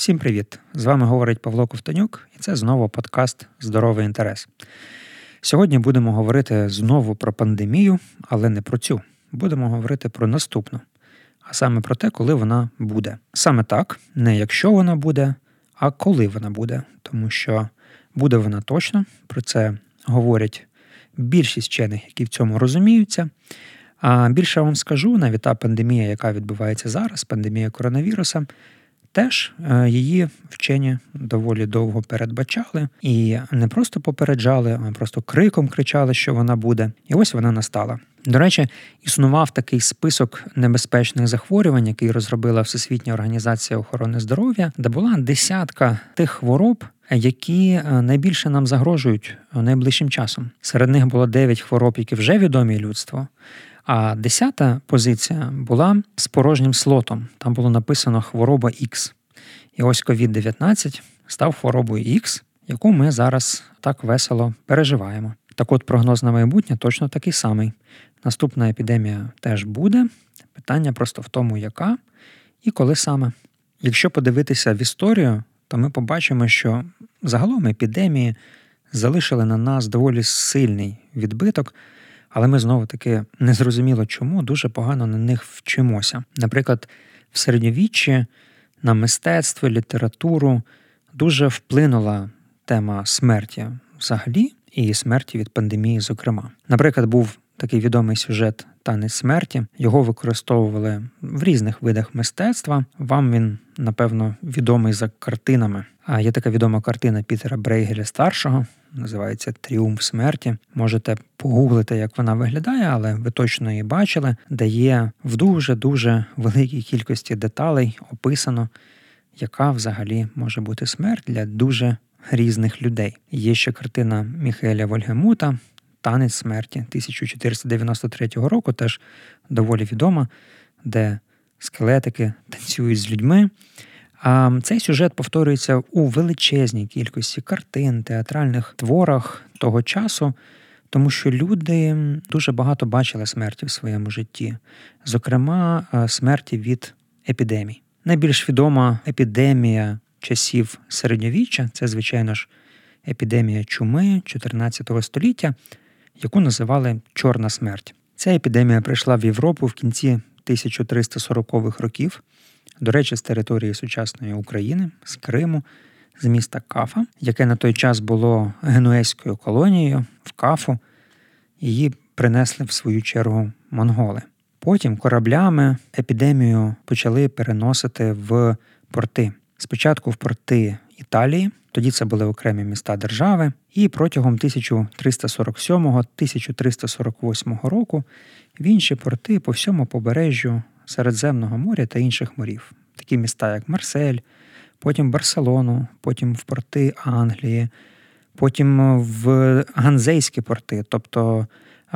Всім привіт! З вами говорить Павло Ковтонюк, і це знову подкаст Здоровий інтерес. Сьогодні будемо говорити знову про пандемію, але не про цю. Будемо говорити про наступну, а саме про те, коли вона буде. Саме так, не якщо вона буде, а коли вона буде. Тому що буде вона точно, про це говорять більшість вчених, які в цьому розуміються. А більше вам скажу, навіть та пандемія, яка відбувається зараз, пандемія коронавіруса. Теж е, її вчені доволі довго передбачали і не просто попереджали, а просто криком кричали, що вона буде. І ось вона настала. До речі, існував такий список небезпечних захворювань, який розробила Всесвітня організація охорони здоров'я, де була десятка тих хвороб, які е, найбільше нам загрожують найближчим часом. Серед них було дев'ять хвороб, які вже відомі людству. А десята позиція була з порожнім слотом. Там було написано хвороба X. І ось COVID-19 став хворобою X, яку ми зараз так весело переживаємо. Так от прогноз на майбутнє точно такий самий. Наступна епідемія теж буде. Питання просто в тому, яка і коли саме. Якщо подивитися в історію, то ми побачимо, що загалом епідемії залишили на нас доволі сильний відбиток. Але ми знову таки незрозуміло чому дуже погано на них вчимося. Наприклад, в середньовіччі на мистецтво, літературу дуже вплинула тема смерті взагалі і смерті від пандемії, зокрема. Наприклад, був такий відомий сюжет Танець смерті. Його використовували в різних видах мистецтва. Вам він, напевно, відомий за картинами. А є така відома картина Пітера Брейгеля старшого, називається Тріумф смерті. Можете погуглити, як вона виглядає, але ви точно її бачили, де є в дуже-дуже великій кількості деталей описано, яка взагалі може бути смерть для дуже різних людей. Є ще картина Міхеля Вольгемута. Танець смерті 1493 року, теж доволі відома, де скелетики танцюють з людьми. Цей сюжет повторюється у величезній кількості картин, театральних творах того часу, тому що люди дуже багато бачили смерті в своєму житті, зокрема, смерті від епідемій. Найбільш відома епідемія часів середньовіччя це, звичайно ж, епідемія чуми 14 століття, яку називали Чорна смерть. Ця епідемія прийшла в Європу в кінці 1340-х років до речі, з території сучасної України, з Криму, з міста Кафа, яке на той час було генуезькою колонією в Кафу, її принесли в свою чергу монголи. Потім кораблями епідемію почали переносити в порти. Спочатку в порти Італії, тоді це були окремі міста держави, і протягом 1347-1348 року в інші порти по всьому побережжю Середземного моря та інших морів, такі міста, як Марсель, потім Барселону, потім в порти Англії, потім в Ганзейські порти, тобто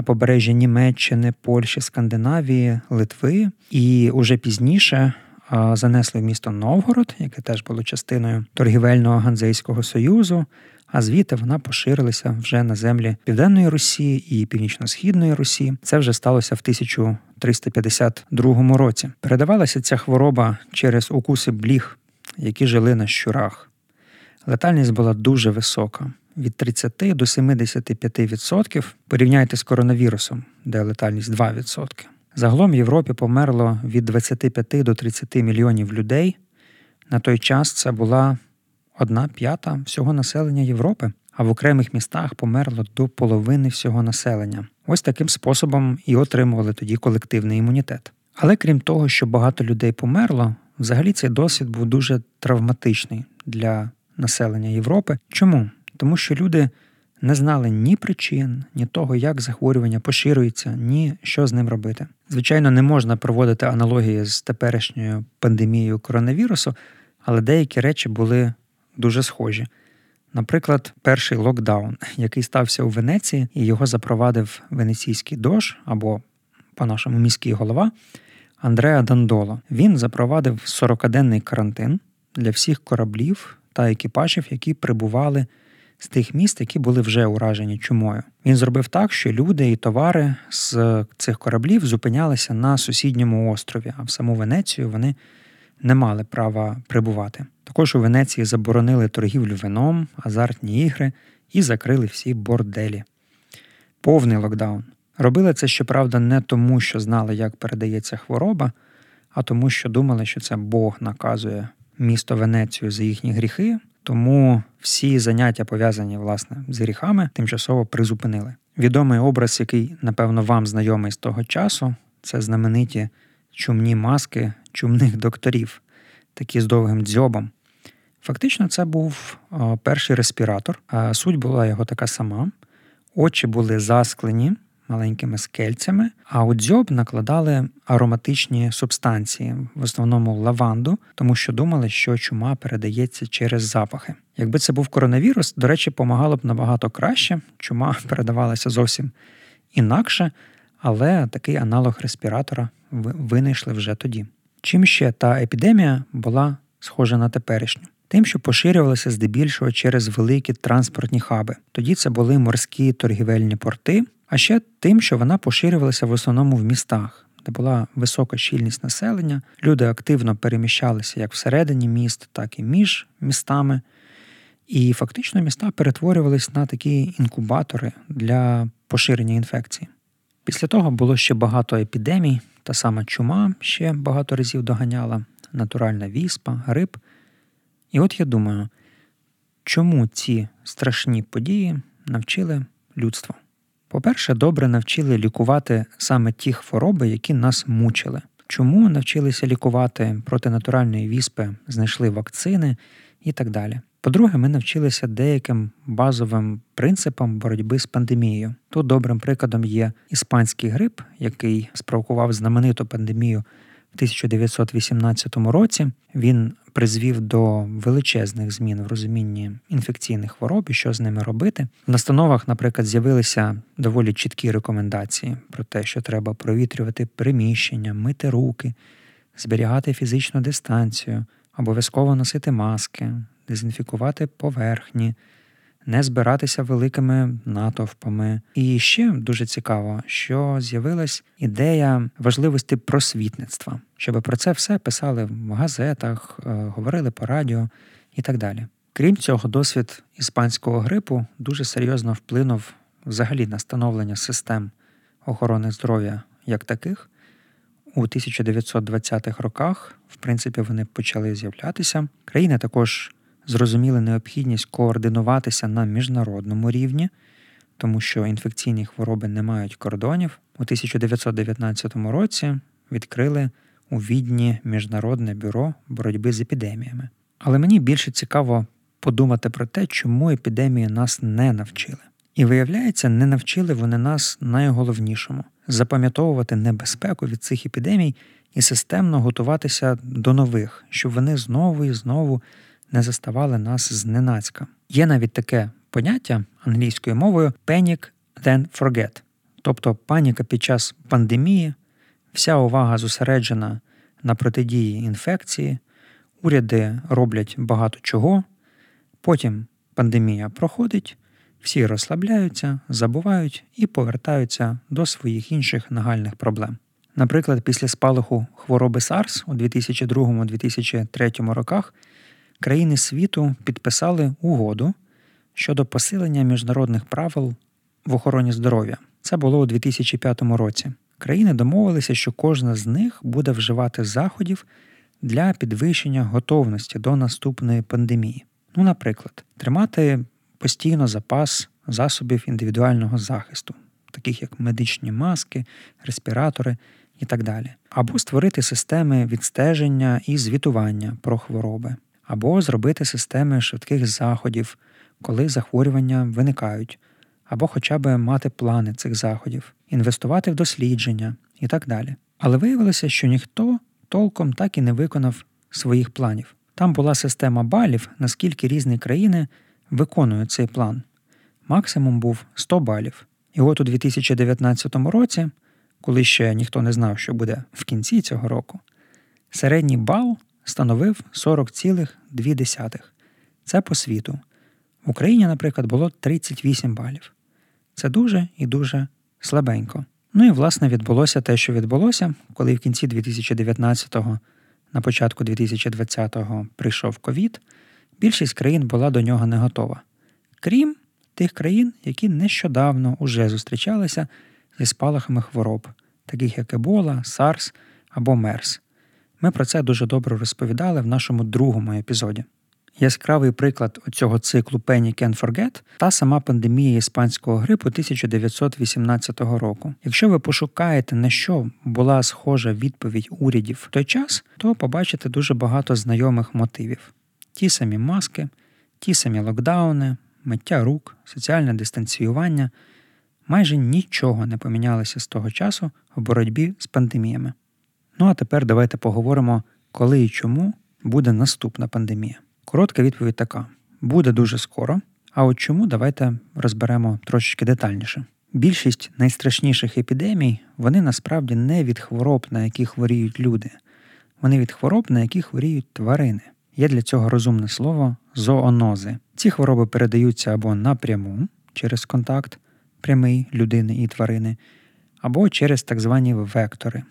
побережжя Німеччини, Польщі, Скандинавії, Литви, і уже пізніше. Занесли в місто Новгород, яке теж було частиною торгівельного Ганзейського союзу, а звідти вона поширилася вже на землі Південної Русі і Північно-Східної Русі. Це вже сталося в 1352 році. Передавалася ця хвороба через укуси бліг, які жили на щурах. Летальність була дуже висока. Від 30 до 75%. Порівняйте з коронавірусом, де летальність 2%. Загалом в Європі померло від 25 до 30 мільйонів людей. На той час це була одна п'ята всього населення Європи, а в окремих містах померло до половини всього населення. Ось таким способом і отримували тоді колективний імунітет. Але крім того, що багато людей померло, взагалі цей досвід був дуже травматичний для населення Європи. Чому? Тому що люди не знали ні причин, ні того, як захворювання поширюється, ні що з ним робити. Звичайно, не можна проводити аналогії з теперішньою пандемією коронавірусу, але деякі речі були дуже схожі. Наприклад, перший локдаун, який стався у Венеції, і його запровадив венеційський дож або, по-нашому, міський голова Андреа Дандоло. Він запровадив 40-денний карантин для всіх кораблів та екіпажів, які прибували з тих міст, які були вже уражені чумою. Він зробив так, що люди і товари з цих кораблів зупинялися на сусідньому острові, а в саму Венецію вони не мали права прибувати. Також у Венеції заборонили торгівлю вином, азартні ігри і закрили всі борделі. Повний локдаун. Робили це, щоправда, не тому, що знали, як передається хвороба, а тому, що думали, що це Бог наказує місто Венецію за їхні гріхи, тому всі заняття пов'язані власне з гріхами тимчасово призупинили. Відомий образ, який, напевно, вам знайомий з того часу, це знамениті чумні маски чумних докторів, такі з довгим дзьобом. Фактично, це був перший респіратор, а суть була його така сама. Очі були засклені маленькими скельцями, а у дзьоб накладали ароматичні субстанції, в основному лаванду, тому що думали, що чума передається через запахи. Якби це був коронавірус, до речі, помагало б набагато краще. Чума передавалася зовсім інакше, але такий аналог респіратора винайшли вже тоді. Чим ще та епідемія була схожа на теперішню? Тим, що поширювалася здебільшого через великі транспортні хаби. Тоді це були морські торгівельні порти, а ще тим, що вона поширювалася в основному в містах, де була висока щільність населення, люди активно переміщалися як всередині міст, так і між містами. І фактично міста перетворювалися на такі інкубатори для поширення інфекції. Після того було ще багато епідемій, та сама чума ще багато разів доганяла, натуральна віспа, грип. І от я думаю, чому ці страшні події навчили людство? По-перше, добре навчили лікувати саме ті хвороби, які нас мучили. Чому навчилися лікувати проти натуральної віспи, знайшли вакцини і так далі. По-друге, ми навчилися деяким базовим принципам боротьби з пандемією. Тут добрим прикладом є іспанський грип, який спровокував знамениту пандемію 1918 році. Він призвів до величезних змін в розумінні інфекційних хвороб і що з ними робити. В настановах, наприклад, з'явилися доволі чіткі рекомендації про те, що треба провітрювати приміщення, мити руки, зберігати фізичну дистанцію, обов'язково носити маски, дезінфікувати поверхні. Не збиратися великими натовпами. І ще дуже цікаво, що з'явилась ідея важливості просвітництва, щоб про це все писали в газетах, е, говорили по радіо і так далі. Крім цього, досвід іспанського грипу дуже серйозно вплинув взагалі на становлення систем охорони здоров'я як таких. У 1920-х роках, в принципі, вони почали з'являтися. Країни також зрозуміли необхідність координуватися на міжнародному рівні, тому що інфекційні хвороби не мають кордонів. У 1919 році відкрили у відні Міжнародне бюро боротьби з епідеміями. Але мені більше цікаво подумати про те, чому епідемії нас не навчили. І виявляється, не навчили вони нас найголовнішому запам'ятовувати небезпеку від цих епідемій і системно готуватися до нових, щоб вони знову і знову не заставали нас зненацька. Є навіть таке поняття англійською мовою panic then forget, тобто паніка під час пандемії, вся увага зосереджена на протидії інфекції, уряди роблять багато чого, потім пандемія проходить. Всі розслабляються, забувають і повертаються до своїх інших нагальних проблем. Наприклад, після спалаху хвороби SARS у 2002-2003 роках країни світу підписали угоду щодо посилення міжнародних правил в охороні здоров'я. Це було у 2005 році. Країни домовилися, що кожна з них буде вживати заходів для підвищення готовності до наступної пандемії. Ну, наприклад, тримати постійно запас засобів індивідуального захисту, таких як медичні маски, респіратори і так далі, або створити системи відстеження і звітування про хвороби, або зробити системи швидких заходів, коли захворювання виникають, або хоча б мати плани цих заходів, інвестувати в дослідження і так далі. Але виявилося, що ніхто толком так і не виконав своїх планів. Там була система балів, наскільки різні країни виконують цей план. Максимум був 100 балів. І от у 2019 році, коли ще ніхто не знав, що буде в кінці цього року, середній бал становив 40,2. Це по світу. В Україні, наприклад, було 38 балів. Це дуже і дуже слабенько. Ну і власне відбулося те, що відбулося, коли в кінці 2019-го на початку 2020-го прийшов ковід, більшість країн була до нього не готова. Крім тих країн, які нещодавно уже зустрічалися зі спалахами хвороб, таких як Ебола, SARS або МЕРС. Ми про це дуже добре розповідали в нашому другому епізоді. Яскравий приклад цього циклу Penny Can Forget та сама пандемія іспанського грипу 1918 року. Якщо ви пошукаєте, на що була схожа відповідь урядів в той час, то побачите дуже багато знайомих мотивів: ті самі маски, ті самі локдауни, миття рук, соціальне дистанціювання. Майже нічого не помінялося з того часу в боротьбі з пандеміями. Ну а тепер давайте поговоримо, коли і чому буде наступна пандемія. Коротка відповідь така: буде дуже скоро. А от чому давайте розберемо трошечки детальніше. Більшість найстрашніших епідемій вони насправді не від хвороб, на які хворіють люди, вони від хвороб, на які хворіють тварини. Є для цього розумне слово зоонози. Ці хвороби передаються або напряму через контакт прямий людини і тварини, або через так звані вектори,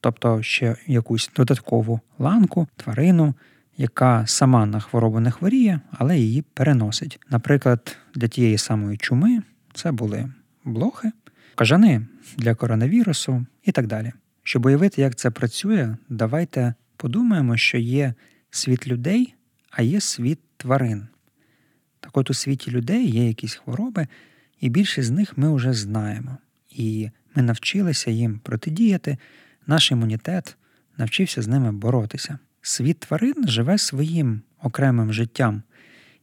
тобто ще якусь додаткову ланку, тварину яка сама на хворобу не хворіє, але її переносить. Наприклад, для тієї самої чуми це були блохи, кажани для коронавірусу і так далі. Щоб уявити, як це працює, давайте подумаємо, що є світ людей, а є світ тварин. Так от у світі людей є якісь хвороби, і більшість з них ми вже знаємо. І ми навчилися їм протидіяти, наш імунітет навчився з ними боротися. Світ тварин живе своїм окремим життям,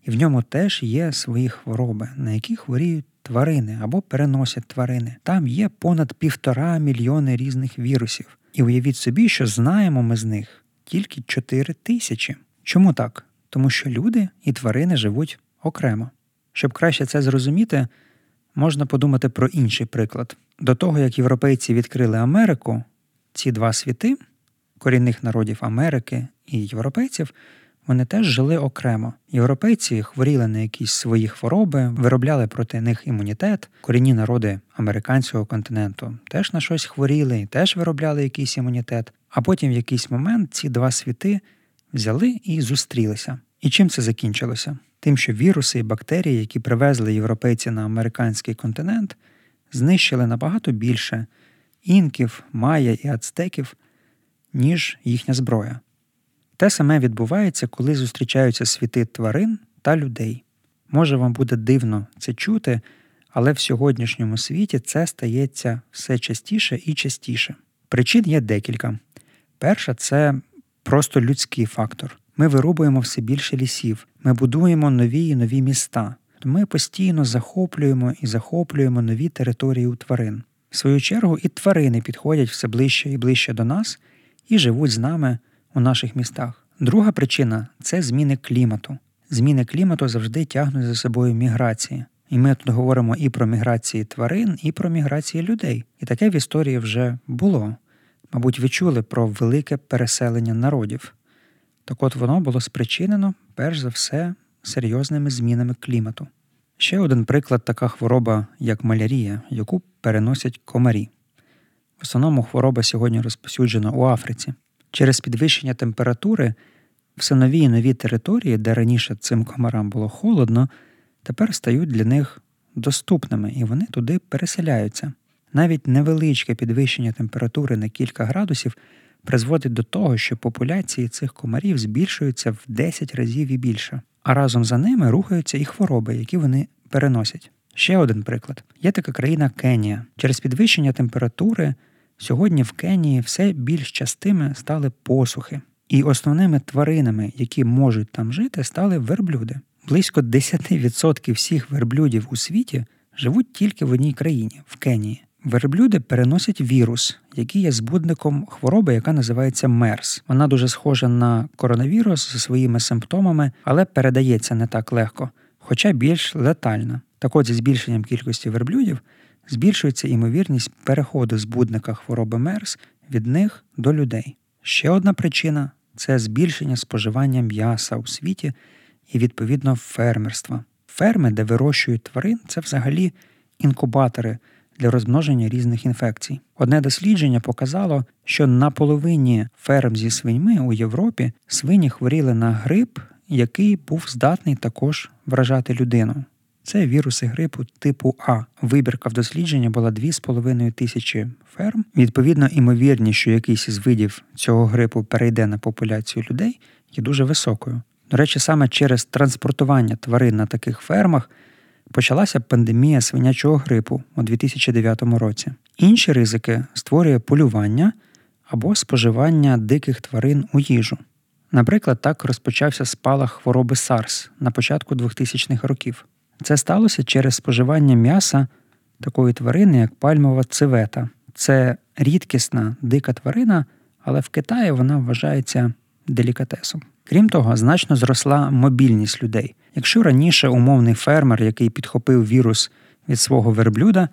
і в ньому теж є свої хвороби, на які хворіють тварини або переносять тварини. Там є понад півтора мільйони різних вірусів. І уявіть собі, що знаємо ми з них тільки 4 тисячі. Чому так? Тому що люди і тварини живуть окремо. Щоб краще це зрозуміти, можна подумати про інший приклад. До того, як європейці відкрили Америку, ці два світи корінних народів Америки і європейців, вони теж жили окремо. Європейці хворіли на якісь свої хвороби, виробляли проти них імунітет. Корінні народи американського континенту теж на щось хворіли і теж виробляли якийсь імунітет. А потім в якийсь момент ці два світи взяли і зустрілися. І чим це закінчилося? Тим, що віруси і бактерії, які привезли європейці на американський континент, знищили набагато більше інків, майя і ацтеків, ніж їхня зброя. Те саме відбувається, коли зустрічаються світи тварин та людей. Може вам буде дивно це чути, але в сьогоднішньому світі це стається все частіше і частіше. Причин є декілька. Перша це просто людський фактор. Ми вирубуємо все більше лісів, ми будуємо нові і нові міста. Ми постійно захоплюємо і захоплюємо нові території у тварин. Свою чергу, і тварини підходять все ближче і ближче до нас і живуть з нами у наших містах. Друга причина це зміни клімату. Зміни клімату завжди тягнуть за собою міграції. І ми тут говоримо і про міграції тварин, і про міграції людей. І таке в історії вже було. Мабуть, ви чули про велике переселення народів. Так от воно було спричинено, перш за все, серйозними змінами клімату. Ще один приклад така хвороба, як малярія, яку переносять комарі. В основному хвороба сьогодні розповсюджена у Африці. Через підвищення температури все нові і нові території, де раніше цим комарам було холодно, тепер стають для них доступними і вони туди переселяються. Навіть невеличке підвищення температури на кілька градусів призводить до того, що популяції цих комарів збільшуються в 10 разів і більше, а разом за ними рухаються і хвороби, які вони переносять. Ще один приклад: є така країна Кенія. Через підвищення температури сьогодні в Кенії все більш частими стали посухи, і основними тваринами, які можуть там жити, стали верблюди. Близько 10% всіх верблюдів у світі живуть тільки в одній країні в Кенії. Верблюди переносять вірус, який є збудником хвороби, яка називається МЕРС. Вона дуже схожа на коронавірус зі своїми симптомами, але передається не так легко, хоча більш летальна. Так от зі збільшенням кількості верблюдів збільшується ймовірність переходу збудника хвороби МЕРС від них до людей. Ще одна причина це збільшення споживання м'яса у світі і, відповідно, фермерства. Ферми, де вирощують тварин, це взагалі інкубатори для розмноження різних інфекцій. Одне дослідження показало, що на половині ферм зі свиньми у Європі свині хворіли на грип, який був здатний також вражати людину. Це віруси грипу типу А. Вибірка в дослідження була 2,5 тисячі ферм. Відповідно, імовірність, що якийсь із видів цього грипу перейде на популяцію людей, є дуже високою. До речі, саме через транспортування тварин на таких фермах почалася пандемія свинячого грипу у 2009 році. Інші ризики створює полювання або споживання диких тварин у їжу. Наприклад, так розпочався спалах хвороби SARS на початку 2000-х років. Це сталося через споживання м'яса такої тварини, як пальмова цивета. Це рідкісна дика тварина, але в Китаї вона вважається делікатесом. Крім того, значно зросла мобільність людей. Якщо раніше умовний фермер, який підхопив вірус від свого верблюда,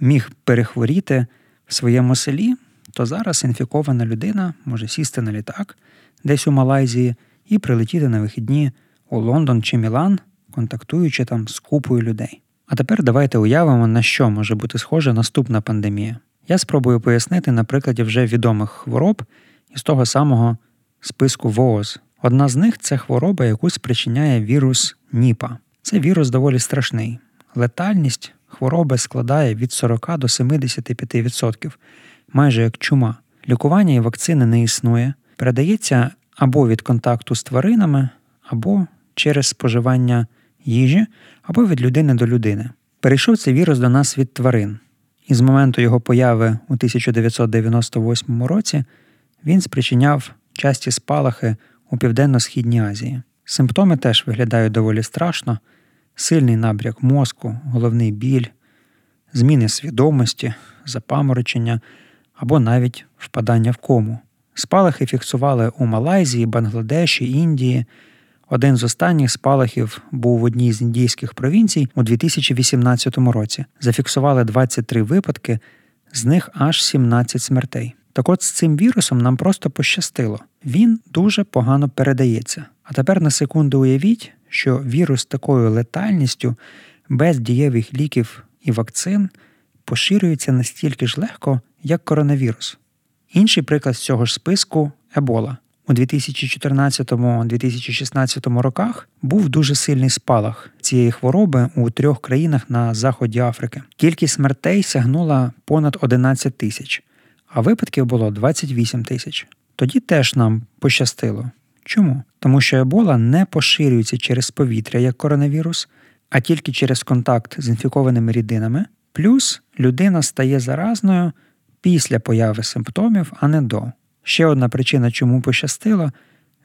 міг перехворіти в своєму селі, то зараз інфікована людина може сісти на літак десь у Малайзії і прилетіти на вихідні у Лондон чи Мілан, контактуючи там з купою людей. А тепер давайте уявимо, на що може бути схожа наступна пандемія. Я спробую пояснити на прикладі вже відомих хвороб із того самого списку ВООЗ. Одна з них це хвороба, яку спричиняє вірус Ніпа. Це вірус доволі страшний. Летальність хвороби складає від 40 до 75%, майже як чума. Лікування і вакцини не існує, передається або від контакту з тваринами, або через споживання їжі, або від людини до людини. Перейшов цей вірус до нас від тварин, і з моменту його появи у 1998 році він спричиняв часті спалахи у Південно-Східній Азії. Симптоми теж виглядають доволі страшно: сильний набряк мозку, головний біль, зміни свідомості, запаморочення або навіть впадання в кому. Спалахи фіксували у Малайзії, Бангладеші, Індії. Один з останніх спалахів був в одній з індійських провінцій у 2018 році. Зафіксували 23 випадки, з них аж 17 смертей. Так от з цим вірусом нам просто пощастило. Він дуже погано передається. А тепер на секунду уявіть, що вірус такою летальністю, без дієвих ліків і вакцин, поширюється настільки ж легко, як коронавірус. Інший приклад з цього ж списку ебола. У 2014-2016 роках був дуже сильний спалах цієї хвороби у трьох країнах на заході Африки. Кількість смертей сягнула понад 11 тисяч, а випадків було 28 тисяч. Тоді теж нам пощастило. Чому? Тому що ебола не поширюється через повітря як коронавірус, а тільки через контакт з інфікованими рідинами, плюс людина стає заразною після появи симптомів, а не до. Ще одна причина, чому пощастило,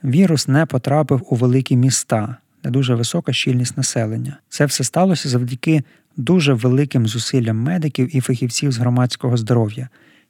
вірус не потрапив у великі міста, де дуже висока щільність населення. Це все сталося завдяки дуже великим зусиллям медиків і фахівців з громадського здоров'я,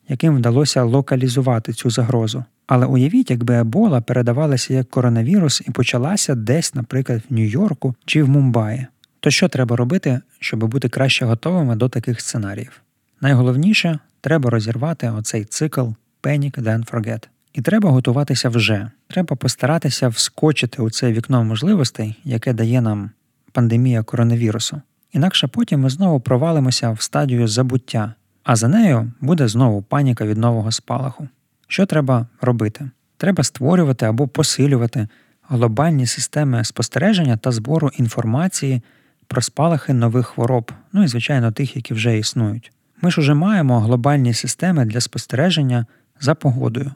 яким вдалося локалізувати цю загрозу. Але уявіть, якби ебола передавалася як коронавірус і почалася десь, наприклад, в Нью-Йорку чи в Мумбаї. То що треба робити, щоб бути краще готовими до таких сценаріїв? Найголовніше треба розірвати оцей цикл Panic then forget. І треба готуватися вже. Треба постаратися вскочити у це вікно можливостей, яке дає нам пандемія коронавірусу. Інакше потім ми знову провалимося в стадію забуття, а за нею буде знову паніка від нового спалаху. Що треба робити? Треба створювати або посилювати глобальні системи спостереження та збору інформації про спалахи нових хвороб, ну і звичайно тих, які вже існують. Ми ж уже маємо глобальні системи для спостереження за погодою.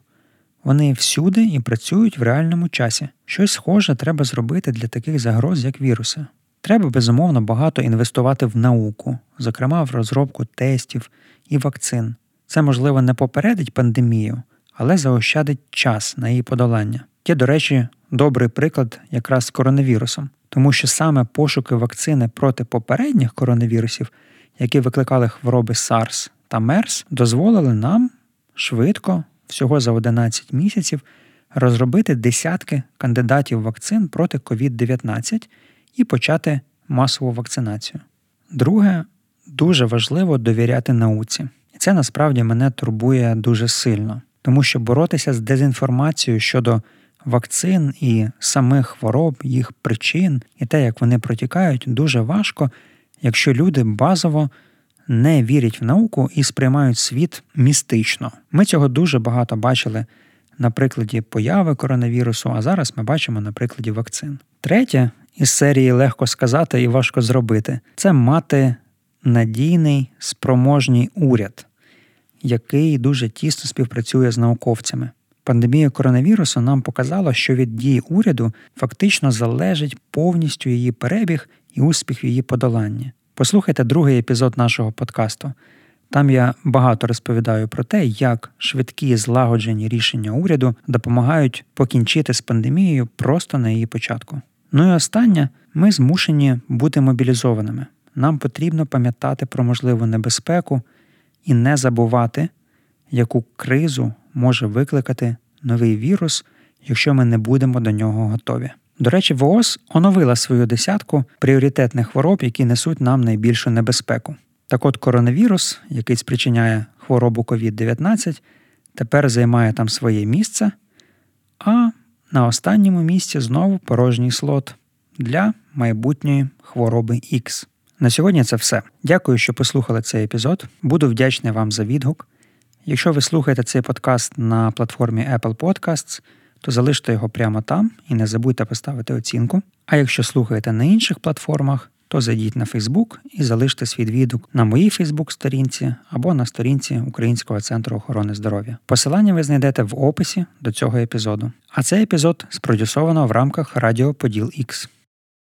Вони всюди і працюють в реальному часі. Щось схоже треба зробити для таких загроз, як віруси. Треба безумовно багато інвестувати в науку, зокрема в розробку тестів і вакцин. Це, можливо, не попередить пандемію, але заощадить час на її подолання. Є, до речі, добрий приклад якраз з коронавірусом, тому що саме пошуки вакцини проти попередніх коронавірусів, які викликали хвороби SARS та MERS, дозволили нам швидко, всього за 11 місяців, розробити десятки кандидатів вакцин проти COVID-19 і почати масову вакцинацію. Друге, дуже важливо довіряти науці. І це насправді мене турбує дуже сильно, тому що боротися з дезінформацією щодо вакцин і самих хвороб, їх причин і те, як вони протікають, дуже важко, якщо люди базово не вірять в науку і сприймають світ містично. Ми цього дуже багато бачили на прикладі появи коронавірусу, а зараз ми бачимо на прикладі вакцин. Третє із серії легко сказати і важко зробити це мати надійний спроможній уряд, який дуже тісно співпрацює з науковцями. Пандемія коронавірусу нам показала, що від дії уряду фактично залежить повністю її перебіг і успіх в її подоланні. Послухайте другий епізод нашого подкасту. Там я багато розповідаю про те, як швидкі злагоджені рішення уряду допомагають покінчити з пандемією просто на її початку. Ну і останнє, ми змушені бути мобілізованими. Нам потрібно пам'ятати про можливу небезпеку і не забувати, яку кризу може викликати новий вірус, якщо ми не будемо до нього готові. До речі, ВООЗ оновила свою десятку пріоритетних хвороб, які несуть нам найбільшу небезпеку. Так от коронавірус, який спричиняє хворобу COVID-19, тепер займає там своє місце, а на останньому місці знову порожній слот для майбутньої хвороби X. На сьогодні це все. Дякую, що послухали цей епізод. Буду вдячний вам за відгук. Якщо ви слухаєте цей подкаст на платформі Apple Podcasts, то залиште його прямо там і не забудьте поставити оцінку. А якщо слухаєте на інших платформах, то зайдіть на Facebook і залиште свій відгук на моїй Facebook-сторінці або на сторінці Українського центру охорони здоров'я. Посилання ви знайдете в описі до цього епізоду. А цей епізод спродюсовано в рамках Радіо Поділ X.